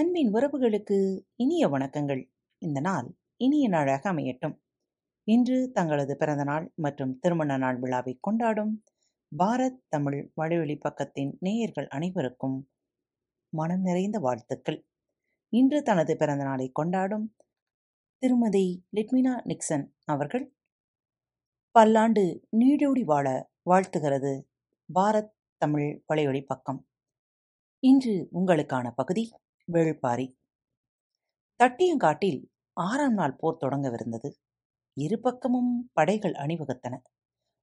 அன்பின் உறவுகளுக்கு இனிய வணக்கங்கள். இந்த நாள் இனிய நாளாக அமையட்டும். இன்று தங்களது பிறந்த நாள் மற்றும் திருமண நாள் விழாவை கொண்டாடும் பாரத் தமிழ் வழிவழி பக்கத்தின் நேயர்கள் அனைவருக்கும் மனம் நிறைந்த வாழ்த்துக்கள். இன்று தனது பிறந்த நாளை கொண்டாடும் திருமதி லிட்மினா நிக்சன் அவர்கள் பல்லாண்டு நீடோடி வாழ வாழ்த்துகிறது பாரத் தமிழ் வலையொலி பக்கம். இன்று உங்களுக்கான பகுதி வேள்பாரி தட்டியங்காட்டில் ஆறாம் நாள் போர் தொடங்கவிருந்தது. இரு பக்கமும் படைகள் அணிவகுத்தன.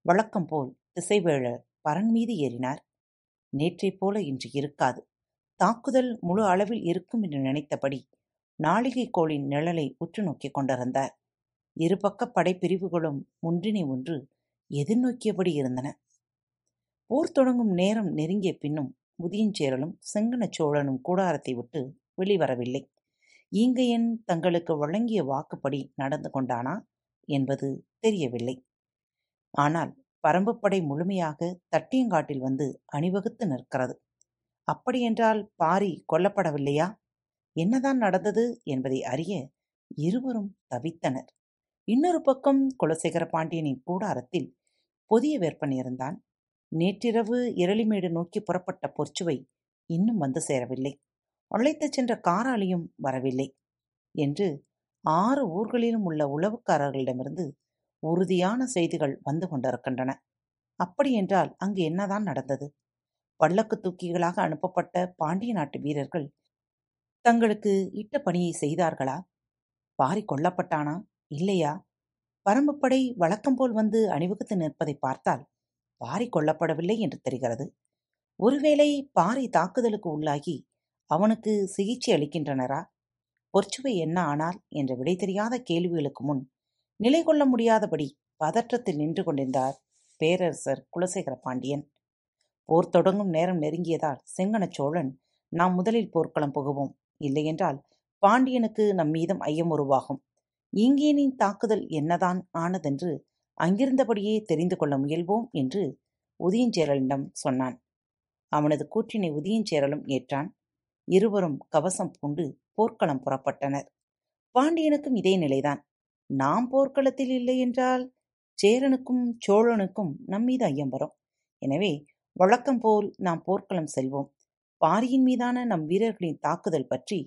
வழக்கம் போல் திசைவேழர் பரன் மீது ஏறினார். நேற்றைப் போல இன்று இருக்காது. தாக்குதல் முழு அளவில் இருக்கும் என்று நினைத்தபடி நாளிகை கோளின் நிழலை உற்று நோக்கிக் கொண்டிருந்தார். இருபக்க படைப்பிரிவுகளும் ஒன்றினை ஒன்று எதிர்நோக்கியபடி இருந்தன. போர் தொடங்கும் நேரம் நெருங்கிய பின்னும் முதியஞ்சேரலும் செங்கன சோழனும் கூடாரத்தை விட்டு வெளிவரவில்லை. ஈங்கையன் தங்களுக்கு வழங்கிய வாக்குப்படி நடந்து கொண்டானா என்பது தெரியவில்லை. ஆனால் பரம்புப்படை முழுமையாக தட்டியங்காட்டில் வந்து அணிவகுத்து நிற்கிறது. அப்படியென்றால் பாரி கொல்லப்படவில்லையா? என்னதான் நடந்தது என்பதை அறிய இருவரும் தவித்தனர். இன்னொரு பக்கம் குலசேகர பாண்டியனின் கூடாரத்தில் புதிய வேற்பன் இருந்தான். நேற்றிரவு இரளிமேடு நோக்கி புறப்பட்ட பொற்சுவை இன்னும் வந்து சேரவில்லை. அழைத்துச் சென்ற காராளியும் வரவில்லை என்று ஆறு ஊர்களிலும் உள்ள உளவுக்காரர்களிடமிருந்து உறுதியான செய்திகள் வந்து கொண்டிருக்கின்றன. அப்படியென்றால் அங்கு என்னதான் நடந்தது? பல்லக்கு தூக்கிகளாக அனுப்பப்பட்ட பாண்டிய நாட்டு வீரர்கள் தங்களுக்கு இட்ட பணியை செய்தார்களா? பாரி கொல்லப்பட்டானா? இல்லையா? பரம்புப்படை வழக்கம் போல் வந்து அணிவகுத்து நிற்பதை பார்த்தால் பாரி கொல்லப்படவில்லை என்று தெரிகிறது. ஒருவேளை பாரி தாக்குதலுக்கு உள்ளாகி அவனுக்கு சிகிச்சை அளிக்கின்றனரா? பொற்சுவை என்ன ஆனால் என்ற விடை தெரியாத கேள்விகளுக்கு முன் நிலை கொள்ள முடியாதபடி பதற்றத்தில் நின்று கொண்டிருந்தார் பேரரசர் குலசேகர பாண்டியன். போர் தொடங்கும் நேரம் நெருங்கியதால் செங்கன சோழன் நாம் முதலில் போர்க்களம் புகுவோம். இல்லையென்றால் பாண்டியனுக்கு நம் மீதும் ஐயம் உருவாகும். இங்கேனின் தாக்குதல் என்னதான் ஆனதென்று அங்கிருந்தபடியே தெரிந்து கொள்ள முயல்வோம் என்று உதயஞ்சேரலிடம் சொன்னான். அவனது கூற்றினை உதயஞ்சேரலும் ஏற்றான். இருவரும் கவசம் பூண்டு போர்க்களம் புறப்பட்டனர். பாண்டியனுக்கும் இதே நிலைதான். நாம் போர்க்களத்தில் இல்லை என்றால் சேரனுக்கும் சோழனுக்கும் நம்மீது ஐயம் வரும். எனவே வழக்கம் போல் நாம் போர்க்களம் செல்வோம். பாரியின் மீதான நம் வீரர்களின் தாக்குதல் பற்றி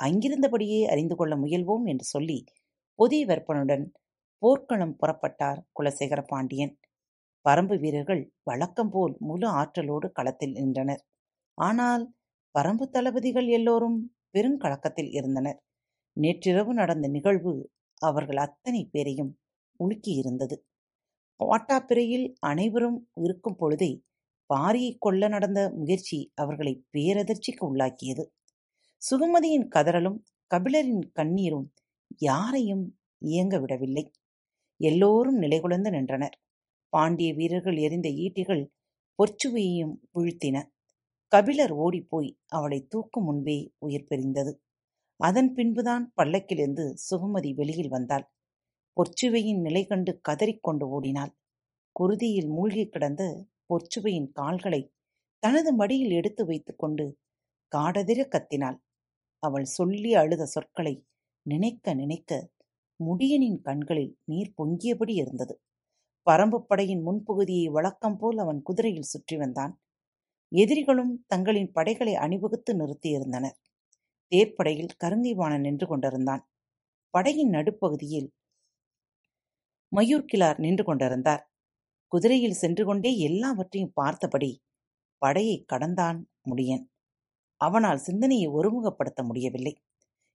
அங்கிருந்தபடியே அறிந்து கொள்ள முயல்வோம் என்று சொல்லி புதிய வெப்பனுடன் போர்க்களம் புறப்பட்டார் குலசேகர பாண்டியன். பரம்பு வீரர்கள் வழக்கம் போல் முழு ஆற்றலோடு களத்தில் நின்றனர். ஆனால் பரம்பு தளபதிகள் எல்லோரும் பெருங்கலக்கத்தில் இருந்தனர். நேற்றிரவு நடந்த நிகழ்வு அவர்கள் அத்தனை பேரையும் உலுக்கியிருந்தது. பாட்டாப்பிரையில் அனைவரும் இருக்கும் பொழுதே பாரியை கொல்ல நடந்த முயற்சி அவர்களை பேரதிர்ச்சிக்கு உள்ளாக்கியது. சுகமதியின் கதறலும் கபிலரின் கண்ணீரும் யாரையும் இயங்க விடவில்லை. எல்லோரும் நிலைகுலந்து நின்றனர். பாண்டிய வீரர்கள் எறிந்த ஈட்டிகள் பொற்சுவையையும் வீழ்த்தின. கபிலர் ஓடிப்போய் அவளை தூக்கும் முன்பே உயிர் பிரிந்தது. அதன் பின்புதான் பல்லக்கிலிருந்து சுகமதி வெளியில் வந்தாள். பொற்சுவையின் நிலை கண்டு கதறிக்கொண்டு ஓடினாள். குருதியில் மூழ்கி கிடந்த பொற்சுவையின் கால்களை தனது மடியில் எடுத்து வைத்துக்கொண்டு காடதிர கத்தினாள். அவள் சொல்லி அழுத சொற்களை நினைக்க நினைக்க முடியனின் கண்களில் நீர் பொங்கியபடி இருந்தது. பரம்புப்படையின் முன்பகுதியை வழக்கம் போல் அவன் குதிரையில் சுற்றி வந்தான். எதிரிகளும் தங்களின் படைகளை அணிவகுத்து நிறுத்தியிருந்தனர். தேர்ப்படையில் கருங்கைவாணன் நின்று கொண்டிருந்தான். படையின் நடுப்பகுதியில் மயூர்கிலார் நின்று கொண்டிருந்தார். குதிரையில் சென்று கொண்டே எல்லாவற்றையும் பார்த்தபடி படையை கடந்தான் முடியன். அவனால் சிந்தனையை ஒருமுகப்படுத்த முடியவில்லை.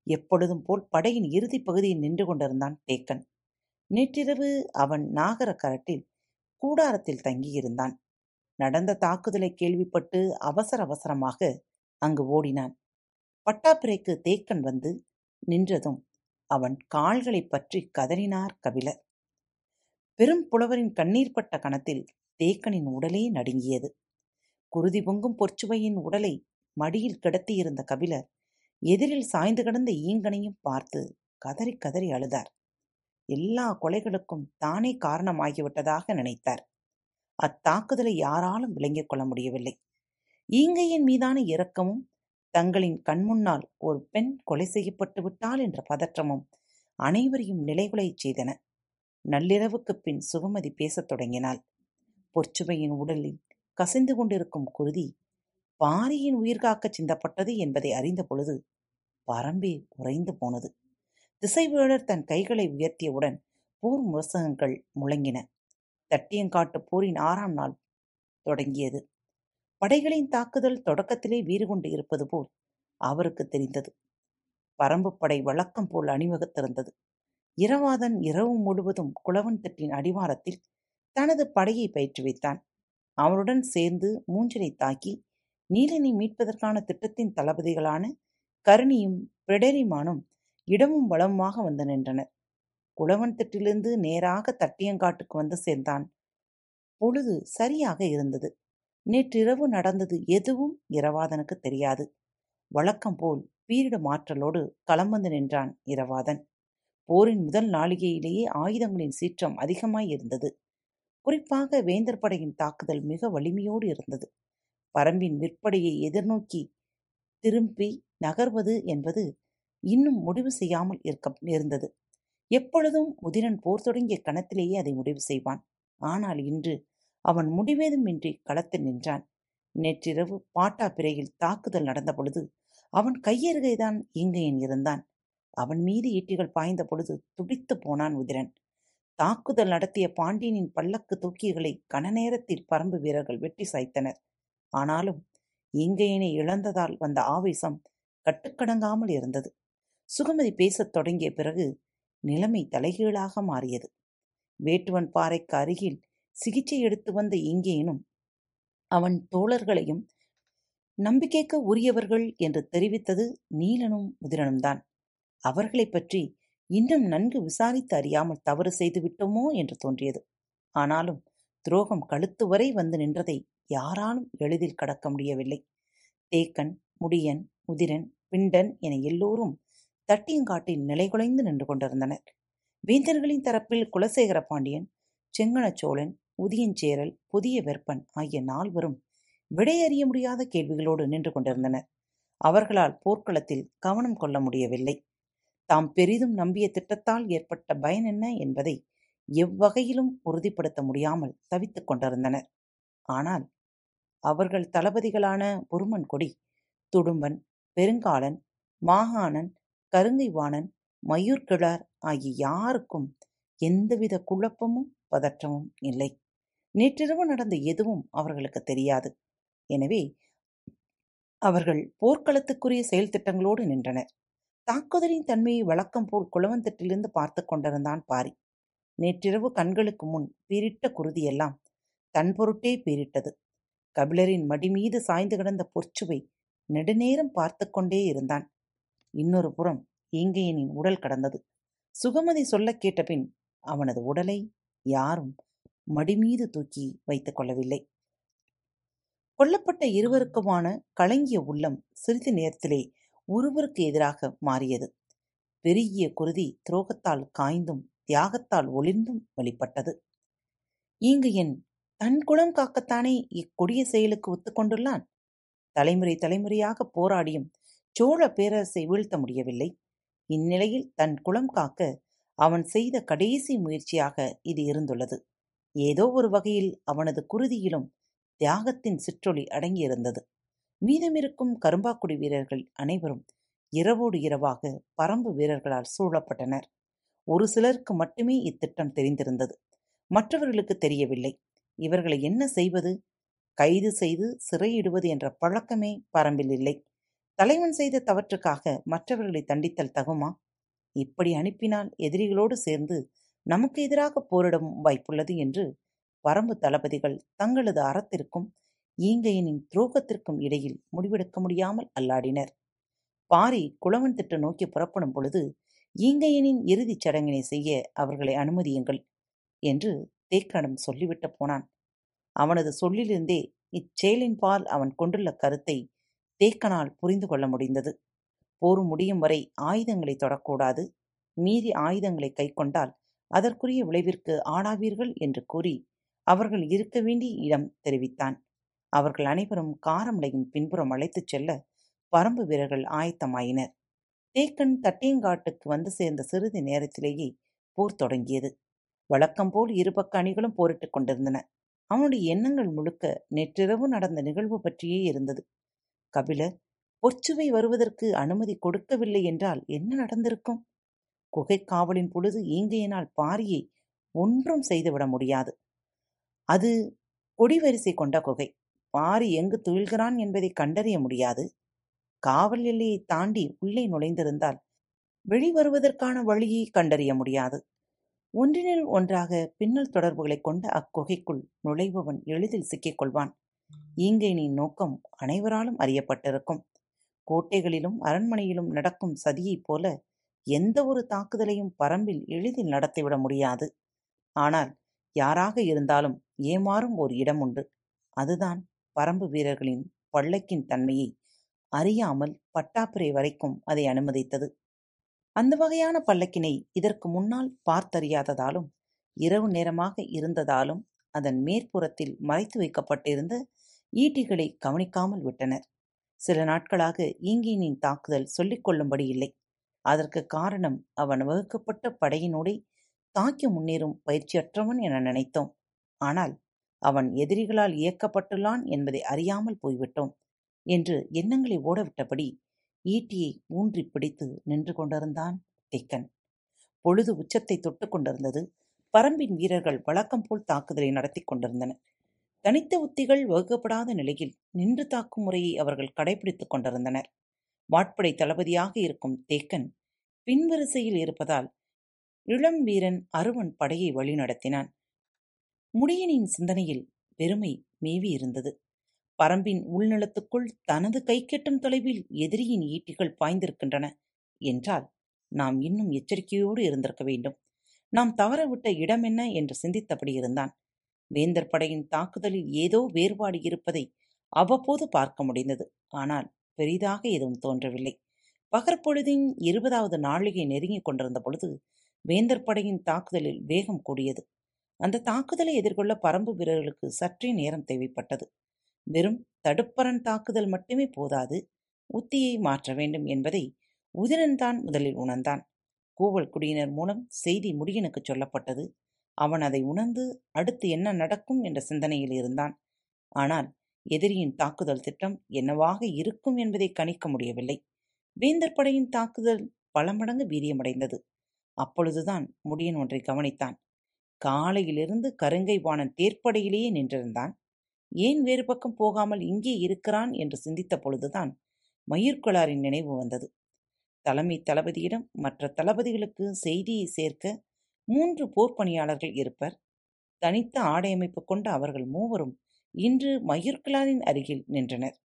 எப்பொழுதும் போல் படையின் இறுதிப் பகுதியில் நின்று கொண்டிருந்தான் தேக்கன். நேற்றிரவு அவன் நாகர கரட்டில் கூடாரத்தில் தங்கியிருந்தான். நடந்த தாக்குதலை கேள்விப்பட்டு அவசர அவசரமாக அங்கு ஓடினான். பட்டாப்பிரைக்கு தேக்கன் வந்து நின்றதும் அவன் கால்களைப் பற்றி கதறினார் கபிலர். பெரும் புலவரின் கண்ணீர் பட்ட கணத்தில் தேக்கனின் உடலே நடுங்கியது. குருதி பொங்கும் பொற்சுவையின் உடலை மடியில் கிடத்தியிருந்த கபிலர் எதிரில் சாய்ந்து கிடந்த ஈங்கனையும் பார்த்து கதறி கதறி அழுதார். எல்லா கொலைகளுக்கும் தானே காரணமாகிவிட்டதாக நினைத்தார். அத்தாக்குதலை யாராலும் விளங்கிக் கொள்ள முடியவில்லை. ஈங்கையின் மீதான இரக்கமும் தங்களின் கண்முன்னால் ஒரு பெண் கொலை செய்யப்பட்டு விட்டாள் என்ற பதற்றமும் அனைவரையும் நிலைகுலையச் செய்தன. நள்ளிரவுக்குப் பின் சுகமதி பேசத் தொடங்கினாள். பொற்சுவையின் உடலில் கசிந்து கொண்டிருக்கும் குருதி பாரியின் உயிர்காக்கச் சிந்தப்பட்டது என்பதை அறிந்த பொழுது பரம்பே உறைந்து போனது. திசைவேழர் தன் கைகளை உயர்த்தியவுடன் போர் முரசகங்கள் முழங்கின. தட்டியங்காட்டு போரின் ஆறாம் நாள் தொடங்கியது. படைகளின் தாக்குதல் தொடக்கத்திலே வீறு கொண்டு இருப்பது போல் அவருக்கு தெரிந்தது. பரம்பு படை வழக்கம் போல் அணிவகுத்திருந்தது இரவாதன் இரவு முழுவதும் குளவன் திட்டின் அடிவாரத்தில் தனது படையை பயிற்றுவித்தான். அவனுடன் சேர்ந்து மூஞ்சலை தாக்கி நீலனை மீட்பதற்கான திட்டத்தின் தளபதிகளான கருணியும் பிரெடரிமானும் இடமும் வளமுமாக வந்து நின்றனர். குளவன் திட்டிலிருந்து நேராக தட்டியங்காட்டுக்கு வந்து சேர்ந்தான். பொழுது சரியாக இருந்தது. நேற்றிரவு நடந்தது எதுவும் இரவாதனுக்கு தெரியாது. வழக்கம் போல் பீரிடு மாற்றலோடு களம் வந்து நின்றான் இரவாதன். போரின் முதல் நாளிகையிலேயே ஆயுதங்களின் சீற்றம் அதிகமாய் இருந்தது. குறிப்பாக வேந்தர் படையின் தாக்குதல் மிக வலிமையோடு இருந்தது. பரம்பின் விற்படையை எதிர்நோக்கி திரும்பி நகர்வது என்பது இன்னும் முடிவு செய்யாமல் இருக்க இருந்தது எப்பொழுதும் முதிரன் போர் தொடங்கிய கணத்திலேயே அதை முடிவு செய்வான். ஆனால் இன்று அவன் முடிவேதுமின்றி களத்தில் நின்றான். நேற்றிரவு பாட்டா பிறையில் தாக்குதல் நடந்த பொழுது அவன் கையருகைதான் இங்கையன் இருந்தான். அவன் மீது ஈட்டிகள் பாய்ந்த பொழுது துடித்து போனான் உதிரன் தாக்குதல் நடத்திய பாண்டியனின் பல்லக்கு தூக்கிகளை கன நேரத்தில் பரம்பு வீரர்கள் வெட்டி சாய்த்தனர். ஆனாலும் ஈங்கையனை இழந்ததால் வந்த ஆவேசம் கட்டுக்கடங்காமல் இருந்தது. சுகமதி பேசத் தொடங்கிய பிறகு நிலைமை தலைகீழாக மாறியது. வேட்டுவன் பாறைக்கு அருகில் சிகிச்சை எடுத்து வந்த இங்கேனும் அவன் தோழர்களையும் நம்பிக்கைக்கு உரியவர்கள் என்று தெரிவித்தது நீலனும் முதிரனும்தான். அவர்களைப் பற்றி இன்னும் நன்கு விசாரித்து அறியாமல் தவறு செய்து விட்டோமோ என்று தோன்றியது. ஆனாலும் துரோகம் கழுத்து வரை வந்து நின்றதை யாராலும் எளிதில் கடக்க முடியவில்லை. தேக்கன் முடியன் முதிரன் பிண்டன் என எல்லோரும் தட்டியங்காட்டில் நிலைகுலைந்து நின்று கொண்டிருந்தனர். வேந்தர்களின் தரப்பில் குலசேகர பாண்டியன் செங்கணச்சோழன் உதியஞ்சேரல் புதிய வெப்பன் ஆகிய நால்வரும் விடையறிய முடியாத கேள்விகளோடு நின்று கொண்டிருந்தனர். அவர்களால் போர்க்களத்தில் கவனம் கொள்ள முடியவில்லை. தாம் பெரிதும் நம்பிய திட்டத்தால் ஏற்பட்ட பயன் என்ன என்பதை எவ்வகையிலும் உறுதிப்படுத்த முடியாமல் தவித்துக் கொண்டிருந்தனர். ஆனால் அவர்கள் தளபதிகளான பொருமன் கொடி துடும்பன் பெருங்காலன் மாகாணன் கருங்கைவாணன் மயூர்கிழார் ஆகிய யாருக்கும் எந்தவித குழப்பமும் பதற்றமும் இல்லை. நேற்றிரவு நடந்த எதுவும் அவர்களுக்கு தெரியாது. எனவே அவர்கள் போர்க்களத்துக்குரிய செயல் திட்டங்களோடு நின்றனர். தாக்குதலின் தன்மையை வழக்கம் போல் குளவந்தட்டிலிருந்து பார்த்து கொண்டிருந்தான் பாரி. நேற்றிரவு கண்களுக்கு முன் பீரிட்ட குருதியெல்லாம் தன் பொருட்டே பேரிட்டது. கபிலரின் மடி மீது சாய்ந்து கிடந்த பொற்சுவை நெடுநேரம் பார்த்து கொண்டே இருந்தான். இன்னொரு புறம் ஈங்கையனின் உடல் கடந்தது. சுகமதி சொல்லக் கேட்டபின் அவனது உடலை யாரும் மடிமீது தூக்கி வைத்துக் கொள்ளவில்லை. கொல்லப்பட்ட இருவருக்குமான கலங்கிய உள்ளம் சிறிது நேரத்திலே ஒருவருக்கு எதிராக மாறியது. பெருகிய குருதி துரோகத்தால் காய்ந்தும் தியாகத்தால் ஒளிர்ந்தும் வெளிப்பட்டது. இங்கு என் தன் குலம் காக்கத்தானே இக்கொடிய செயலுக்கு ஒத்துக்கொண்டுள்ளான்? தலைமுறை தலைமுறையாக போராடியும் சோழ பேரரசை வீழ்த்த முடியவில்லை. இந்நிலையில் தன் குலம் காக்க அவன் செய்த கடைசி முயற்சியாக இது இருந்துள்ளது. ஏதோ ஒரு வகையில் அவனது குருதியிலும் தியாகத்தின் சிற்றொளி அடங்கியிருந்தது. மீதமிருக்கும் கரும்பாக்குடி வீரர்கள் அனைவரும் இரவோடு இரவாக பரம்பு வீரர்களால் சூழப்பட்டனர். ஒரு சிலருக்கு மட்டுமே இத்திட்டம் தெரிந்திருந்தது. மற்றவர்களுக்கு தெரியவில்லை. இவர்களை என்ன செய்வது? கைது செய்து சிறையிடுவது என்ற பழக்கமே பரம்பில் இல்லை. தலைவன் செய்த தவற்றுக்காக மற்றவர்களை தண்டித்தல் தகுமா? இப்படி அனுப்பினால் எதிரிகளோடு சேர்ந்து நமக்கு எதிராக போரிடவும் வாய்ப்புள்ளது என்று பரம்பு தளபதிகள் தங்களது அறத்திற்கும் ஈங்கையனின் துரோகத்திற்கும் இடையில் முடிவெடுக்க முடியாமல் அல்லாடினர். பாரி குளவன் திட்டம் நோக்கி புறப்படும் பொழுது ஈங்கையனின் இறுதிச் சடங்கினை செய்ய அவர்களை அனுமதியுங்கள் என்று தேக்கனும் சொல்லிவிட்டு போனான். அவனது சொல்லிலிருந்தே இச்செயலின் பால் அவன் கொண்டுள்ள கருத்தை தேக்கனால் புரிந்து கொள்ள முடிந்தது. போர் முடியும் வரை ஆயுதங்களை தொடக்கூடாது. மீறி ஆயுதங்களை கைக்கொண்டால் அதற்குரிய விளைவிற்கு ஆளாவீர்கள் என்று கூறி அவர்கள் இருக்க வேண்டிய இடம் தெரிவித்தான். அவர்கள் அனைவரும் காரமலையின் பின்புறம் அழைத்துச் செல்ல பரம்பு வீரர்கள் ஆயத்தமாயினர். தேக்கன் தட்டியங்காட்டுக்கு வந்து சேர்ந்த சிறிது நேரத்திலேயே போர் தொடங்கியது. வழக்கம் போல் இருபக்க அணிகளும் போரிட்டுக் கொண்டிருந்தன. அவனுடைய எண்ணங்கள் முழுக்க நேற்றிரவு நடந்த நிகழ்வு பற்றியே இருந்தது. கபிலர் பொச்சுவை வருவதற்கு அனுமதி கொடுக்கவில்லை என்றால் என்ன நடந்திருக்கும்? குகை காவலின் பொழுது ஈங்கையினால் பாரியை ஒன்றும் செய்துவிட முடியாது. அது கொடிவரிசை கொண்ட குகை. பாரி எங்கு துயில்கிறான் என்பதை கண்டறிய முடியாது. காவல் எல்லையை தாண்டி உள்ளே நுழைந்திருந்தால் வெளிவருவதற்கான வழியை கண்டறிய முடியாது. ஒன்றினில் ஒன்றாக பின்னல் தொடர்புகளைக் கொண்ட அக்குகைக்குள் நுழைபவன் எளிதில் சிக்கிக் கொள்வான் ஈங்கையனின் நோக்கம் அனைவராலும் அறியப்பட்டிருக்கும். கோட்டைகளிலும் அரண்மனையிலும் நடக்கும் சதியைப் போல எந்த ஒரு தாக்குதலையும் பரம்பில் எளிதில் நடத்திவிட முடியாது. ஆனால் யாராக இருந்தாலும் ஏமாறும் ஒரு இடம் உண்டு. அதுதான் பரம்பு வீரர்களின் பள்ளக்கின் தன்மையை அறியாமல் பட்டாப்புரை வரைக்கும் அதை அனுமதித்தது. அந்த வகையான பல்லக்கினை இதற்கு முன்னால் பார்த்தறியாததாலும் இரவு நேரமாக இருந்ததாலும் அதன் மேற்புறத்தில் மறைத்து வைக்கப்பட்டிருந்த ஈட்டிகளை கவனிக்காமல் விட்டனர். சில நாட்களாக ஈங்கியனின் தாக்குதல் சொல்லிக் கொள்ளும்படி இல்லை. அதற்கு காரணம் அவன் வகுக்கப்பட்ட படையினோடே தாக்கி முன்னேறும் பயிற்சியற்றவன் என நினைத்தோம். ஆனால் அவன் எதிரிகளால் இயக்கப்பட்டுள்ளான் என்பதை அறியாமல் போய்விட்டோம் என்று எண்ணங்களை ஓடவிட்டபடி ஈட்டியை ஊன்றி பிடித்து நின்று கொண்டிருந்தான் திக்கன். பொழுது உச்சத்தை தொட்டு கொண்டிருந்தது. பரம்பின் வீரர்கள் வழக்கம் போல் தாக்குதலை நடத்தி கொண்டிருந்தனர். தனித்த உத்திகள் வகுக்கப்படாத நிலையில் நின்று தாக்கும் முறையை அவர்கள் கடைபிடித்துக் கொண்டிருந்தனர். வாட்படை தளபதியாக இருக்கும் தேக்கன் பின்வரிசையில் இருப்பதால் இளம் வீரன் அருவன் படையை வழிநடத்தினான். முடியனின் சிந்தனையில் பெருமை மேவி இருந்தது. பரம்பின் உள்நிலத்துக்குள் தனது கைக்கெட்டும் தொலைவில் எதிரியின் ஈட்டிகள் பாய்ந்திருக்கின்றன என்றால் நாம் இன்னும் எச்சரிக்கையோடு இருந்திருக்க வேண்டும். நாம் தவறவிட்ட இடம் என்ன என்று சிந்தித்தபடி இருந்தான். வேந்தர் படையின் தாக்குதலில் ஏதோ வேறுபாடு இருப்பதை அவ்வப்போது பார்க்க முடிந்தது. ஆனால் பெரிதாக எதுவும் தோன்றவில்லை. பகற்பொழுதின் இருபதாவது நாளிகை நெருங்கிக் கொண்டிருந்த பொழுது வேந்தர் படையின் தாக்குதலில் வேகம் கூடியது. அந்த தாக்குதலை எதிர்கொள்ள பரம்பு வீரர்களுக்கு சற்றே நேரம் தேவைப்பட்டது. வெறும் தடுப்பரன் தாக்குதல் மட்டுமே போதாது உத்தியை மாற்ற வேண்டும் என்பதை உதிரன்தான் முதலில் உணர்ந்தான். கூவல் குடியினர் மூலம் செய்தி முடியனுக்கு சொல்லப்பட்டது. அவன் அதை உணர்ந்து அடுத்து என்ன நடக்கும் என்ற சிந்தனையில் இருந்தான். ஆனால் எதிரியின் தாக்குதல் திட்டம் என்னவாக இருக்கும் என்பதை கணிக்க முடியவில்லை. வேந்தர் படையின் தாக்குதல் பல மடங்கு வீரியமடைந்தது. அப்பொழுதுதான் முடியன் ஒன்றை கவனித்தான். காலையிலிருந்து கருங்கை வாணன் தேர்ப்படையிலேயே நின்றிருந்தான். ஏன் வேறு பக்கம் போகாமல் இங்கே இருக்கிறான் என்று சிந்தித்த பொழுதுதான் மயிர்கொளாரின் நினைவு வந்தது. தலைமை தளபதியிடம் மற்ற தளபதிகளுக்கு செய்தியை சேர்க்க மூன்று போர் பணியாளர்கள் இருப்பர். தனித்த ஆடையமைப்பு கொண்ட அவர்கள் மூவரும் இன்று மயிர்கிளாரின் அருகில் நின்றனர்.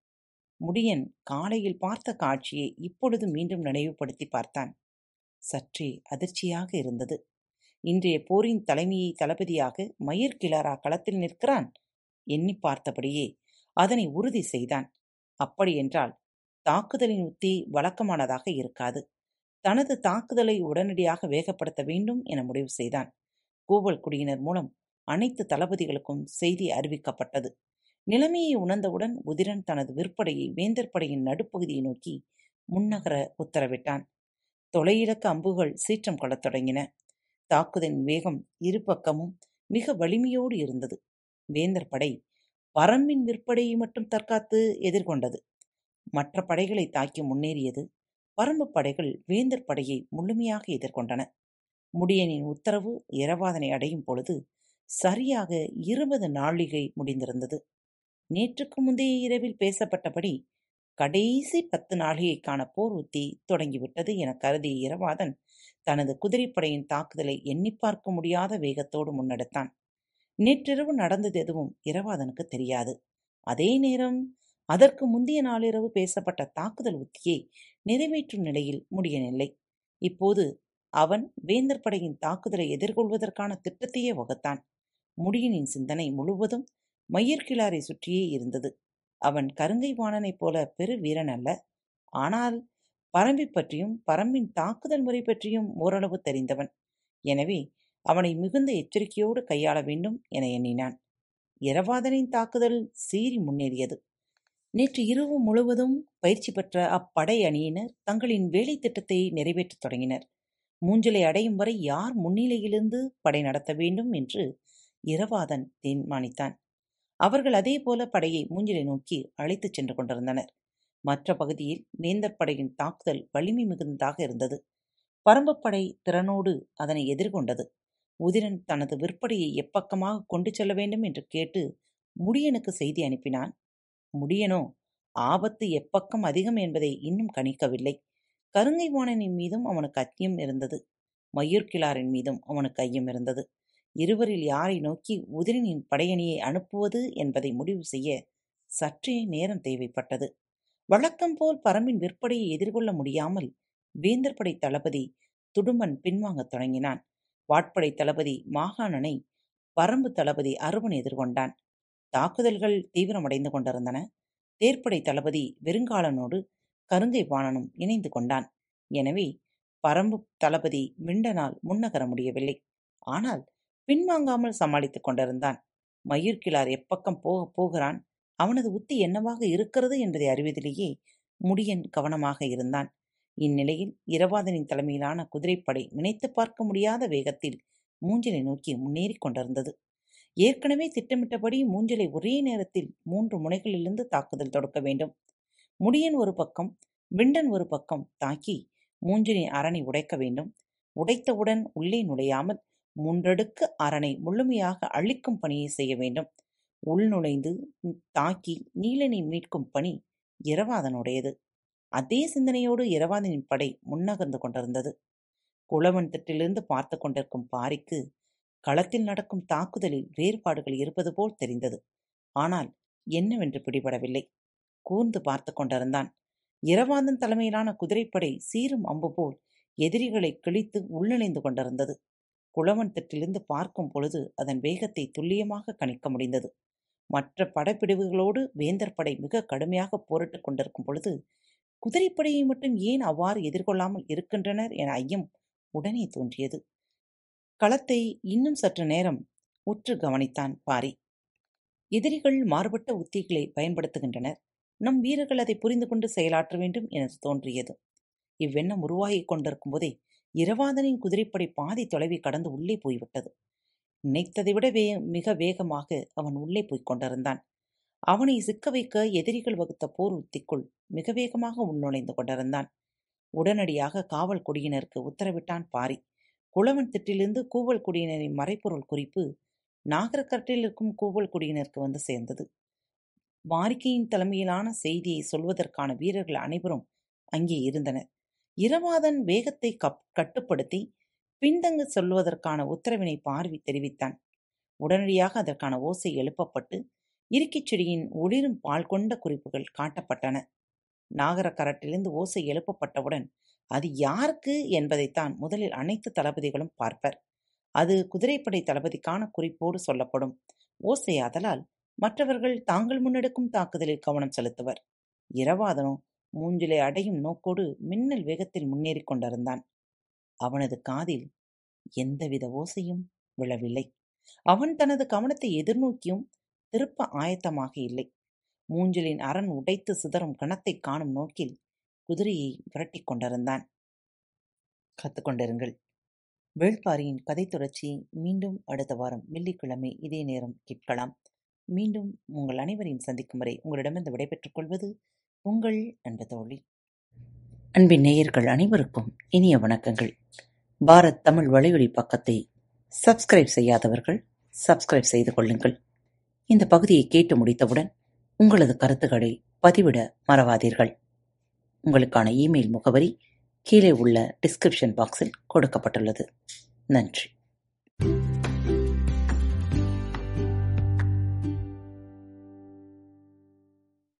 முடியன் காலையில் பார்த்த காட்சியை இப்பொழுது மீண்டும் நினைவுபடுத்தி பார்த்தான். சற்றே அதிர்ச்சியாக இருந்தது. இன்றைய போரின் தலைமையை தளபதியாக மயிர்கிளாரா களத்தில் நிற்கிறான்? எண்ணி பார்த்தபடியே அதனை உறுதி செய்தான். அப்படியென்றால் தாக்குதலின் உத்தி வழக்கமானதாக இருக்காது. தனது தாக்குதலை உடனடியாக வேகப்படுத்த வேண்டும் என முடிவு செய்தான். கூவல் குடியினர் மூலம் அனைத்து தளபதிகளுக்கும் செய்தி அறிவிக்கப்பட்டது. நிலைமையை உணர்ந்தவுடன் உதிரன் தனது விற்படையை வேந்தர் படையின் நடுப்பகுதியை நோக்கி முன்னகர உத்தரவிட்டான். தொலையிலக்க அம்புகள் சீற்றம் கொள்ளத் தொடங்கின. தாக்குதலின் வேகம் இரு பக்கமும் மிக வலிமையோடு இருந்தது. வேந்தர் படை பரம்பின் விற்படையை மட்டும் தற்காத்து எதிர்கொண்டது. மற்ற படைகளை தாக்கி முன்னேறியது பரம்பு படைகள் வேந்தர் படையை முழுமையாக எதிர்கொண்டன. முடியனின் உத்தரவு இரவாதனை அடையும் பொழுது சரியாக இருபது நாளிகை முடிந்திருந்தது. நேற்றுக்கு முந்தைய இரவில் பேசப்பட்டபடி கடைசி பத்து நாளிகைக்கான போர் உத்தி தொடங்கிவிட்டது என கருதிய இரவாதன் தனது குதிரைப்படையின் தாக்குதலை எண்ணி பார்க்க முடியாத வேகத்தோடு முன்னெடுத்தான். நேற்றிரவு நடந்தது எதுவும் இரவாதனுக்கு தெரியாது. அதே நேரம் அதற்கு முந்தைய நாளிரவு பேசப்பட்ட தாக்குதல் உத்தியை நிறைவேற்றும் நிலையில் முடியவில்லை. இப்போது அவன் வேந்தர் படையின் தாக்குதலை எதிர்கொள்வதற்கான திட்டத்தையே வகுத்தான். முடியனின் சிந்தனை முழுவதும் மயிர்கிளாரை சுற்றியே இருந்தது. அவன் கருங்கை வாணனைப் போல பெரு வீரன் அல்ல. ஆனால் பரம்பி பற்றியும் பரம்பின் தாக்குதல் முறை பற்றியும் ஓரளவு தெரிந்தவன். எனவே அவனை மிகுந்த எச்சரிக்கையோடு கையாள வேண்டும் என எண்ணினான். இரவாதனின் தாக்குதல் சீறி முன்னேறியது. நேற்று இரவு முழுவதும் பயிற்சி பெற்ற அப்படை அணியினர் தங்களின் வேலை திட்டத்தை நிறைவேற்றத் தொடங்கினர். மூஞ்சலை அடையும் வரை யார் முன்னிலையிலிருந்து படை நடத்த வேண்டும் என்று இரவாதன் தீர்மானித்தான். அவர்கள் அதேபோல படையை மூஞ்சிலை நோக்கி அழைத்துச் சென்று கொண்டிருந்தனர். மற்ற பகுதியில் வேந்தர் படையின் தாக்குதல் வலிமை மிகுந்ததாக இருந்தது. பரம்பப்படை திறனோடு அதனை எதிர்கொண்டது. உதிரன் தனது விற்பனையை எப்பக்கமாக கொண்டு செல்ல வேண்டும் என்று கேட்டு முடியனுக்கு செய்தி அனுப்பினான். முடியனோ? ஆபத்து எப்பக்கம் அதிகம் என்பதை இன்னும் கணிக்கவில்லை. கருங்கை வாணனின் மீதும் அவனுக்கு அத்தியம் இருந்தது. மயூர்கிழாரின் மீதும் அவனுக்கு ஐயம் இருந்தது. இருவரில் யாரை நோக்கி உதிரனின் படையணியை அனுப்புவது என்பதை முடிவு செய்ய சற்றே நேரம் தேவைப்பட்டது. வழக்கம் போல் பரம்பின் விற்படையை எதிர்கொள்ள முடியாமல் வேந்தர் படை தளபதி துடுமன் பின்வாங்கத் தொடங்கினான். வாட்படை தளபதி மாகாணனை பரம்பு தளபதி அருவன் எதிர்கொண்டான். தாக்குதல்கள் தீவிரமடைந்து கொண்டிருந்தன. தேர்ப்படை தளபதி வெறுங்காலனோடு கருங்கை வாணனும் இணைந்து கொண்டான். எனவே பரம்பு தளபதி மிண்டனால் முன்னகர முடியவில்லை. ஆனால் பின்வாங்காமல் சமாளித்துக் கொண்டிருந்தான். மயிர்கிழார் எப்பக்கம் போகப் போகிறான்? அவனது உத்தி என்னவாக இருக்கிறது என்பதை அறிவதிலேயே முடியன் கவனமாக இருந்தான். இந்நிலையில் இரவாதனின் தலைமையிலான குதிரைப்படை நினைத்து பார்க்க முடியாத வேகத்தில் மூஞ்சலை நோக்கி முன்னேறி கொண்டிருந்தது. ஏற்கனவே திட்டமிட்டபடி மூஞ்சலை ஒரே நேரத்தில் மூன்று முனைகளிலிருந்து தாக்குதல் தொடுக்க வேண்டும். முடியன் ஒரு பக்கம் விண்டன் ஒரு பக்கம் தாக்கி மூஞ்சலின் அரணை உடைக்க வேண்டும். உடைத்தவுடன் உள்ளே நுழையாமல் மூன்றடுக்கு அரணை முழுமையாக அழிக்கும் பணியை செய்ய வேண்டும். உள்நுழைந்து தாக்கி நீலனை மீட்கும் பணி இரவாதனுடையது. அதே சிந்தனையோடு இரவாதனின் படை முன்னகர்ந்து கொண்டிருந்தது. குளவன் திட்டிலிருந்து பார்த்து கொண்டிருக்கும் பாரிக்கு களத்தில் நடக்கும் தாக்குதலில் வேறுபாடுகள் இருப்பது போல் தெரிந்தது. ஆனால் என்னவென்று பிடிபடவில்லை. கூர்ந்து பார்த்து கொண்டிருந்தான். இரவாந்தன் தலைமையிலான குதிரைப்படை சீரும் அம்பு போல் எதிரிகளை கிழித்து உள்நுழைந்து கொண்டிருந்தது. குளவன் திட்டிலிருந்து பார்க்கும் பொழுது அதன் வேகத்தை துல்லியமாக கணிக்க முடிந்தது. மற்ற படைப்பிடிவுகளோடு வேந்தர் படை மிக கடுமையாக போரிட்டுக் கொண்டிருக்கும் பொழுது குதிரைப்படையை மட்டும் ஏன் அவ்வாறு எதிர்கொள்ளாமல் இருக்கின்றனர் என ஐயம் உடனே தோன்றியது. களத்தை இன்னும் சற்று நேரம் உற்று கவனித்தான் பாரி. எதிரிகள் மாறுபட்ட உத்திகளை பயன்படுத்துகின்றனர். நம் வீரர்கள் அதை புரிந்து கொண்டு செயலாற்ற வேண்டும் என தோன்றியது. இவ்வெண்ணம் உருவாகிக் கொண்டிருக்கும் போதே இரவாதனின் குதிரைப்படை பாதி தொலைவை கடந்து உள்ளே போய்விட்டது. நினைத்ததை விட வே மிக வேகமாக அவன் உள்ளே போய்க் கொண்டிருந்தான். அவனை சிக்க வைக்க எதிரிகள் வகுத்த போர் உத்திக்குள் மிக வேகமாக உள்நுழைந்து கொண்டிருந்தான். உடனடியாக காவல் குடியினருக்கு உத்தரவிட்டான் பாரி. குளவன் திட்டிலிருந்து கூவல் குடியினரின் மறைப்பொருள் குறிப்பு நாகரக்கட்டில் இருக்கும் கூவல் குடியினருக்கு வந்து சேர்ந்தது. வாரிக்கையின் தலைமையிலான செய்தியை சொல்வதற்கான வீரர்கள் அனைவரும் அங்கே இருந்தனர். இரவாதன் வேகத்தை கப் கட்டுப்படுத்தி பின்தங்கு சொல்வதற்கான உத்தரவினை பார்வி தெரிவித்தான். உடனடியாக அதற்கான ஓசை எழுப்பப்பட்டு இறுக்கிச் செடியின் ஒளிரும் பால் கொண்ட குறிப்புகள் காட்டப்பட்டன. நாகரக்கரட்டிலிருந்து ஓசை எழுப்பப்பட்டவுடன் அது யாருக்கு என்பதைத்தான் முதலில் அனைத்து தளபதிகளும் பார்ப்பர். அது குதிரைப்படை தளபதிக்கான குறிப்போடு சொல்லப்படும். ஓசை அதலால் மற்றவர்கள் தாங்கள் முன்னெடுக்கும் தாக்குதலில் கவனம் செலுத்துவர். இரவாதனோ மூஞ்சிலை அடையும் நோக்கோடு மின்னல் வேகத்தில் முன்னேறிக் கொண்டிருந்தான். அவனது காதில் எந்தவித ஓசையும் விழவில்லை. அவன் தனது கவனத்தை எதிர்நோக்கியும் திருப்ப ஆயத்தமாக இல்லை. மூஞ்சலின் அரண் உடைத்து சிதறும் கணத்தை காணும் நோக்கில் குதிரையை விரட்டிக் கொண்டிருந்தான். கத்துக்கொண்டிருங்கள் வேள்பாரியின் கதை தொடர்ச்சி மீண்டும் அடுத்த வாரம் வெள்ளிக்கிழமை இதே நேரம் கேட்கலாம். மீண்டும் உங்கள் அனைவரையும் சந்திக்கும் வரை உங்களிடமிருந்து விடைபெற்றுக் கொள்வது உங்கள் அன்பு தோழி. அன்பின் நேயர்கள் அனைவருக்கும் இனிய வணக்கங்கள். பாரத் தமிழ் வலையொலி பக்கத்தை சப்ஸ்கிரைப் செய்யாதவர்கள் சப்ஸ்கிரைப் செய்து கொள்ளுங்கள். இந்த பகுதியை கேட்டு முடித்தவுடன் உங்களது கருத்துக்களை பதிவிட மறவாதீர்கள். உங்களுக்கான இமெயில் முகவரி கீழே உள்ள டிஸ்கிரிப்ஷன் பாக்ஸில் கொடுக்கப்பட்டுள்ளது. நன்றி.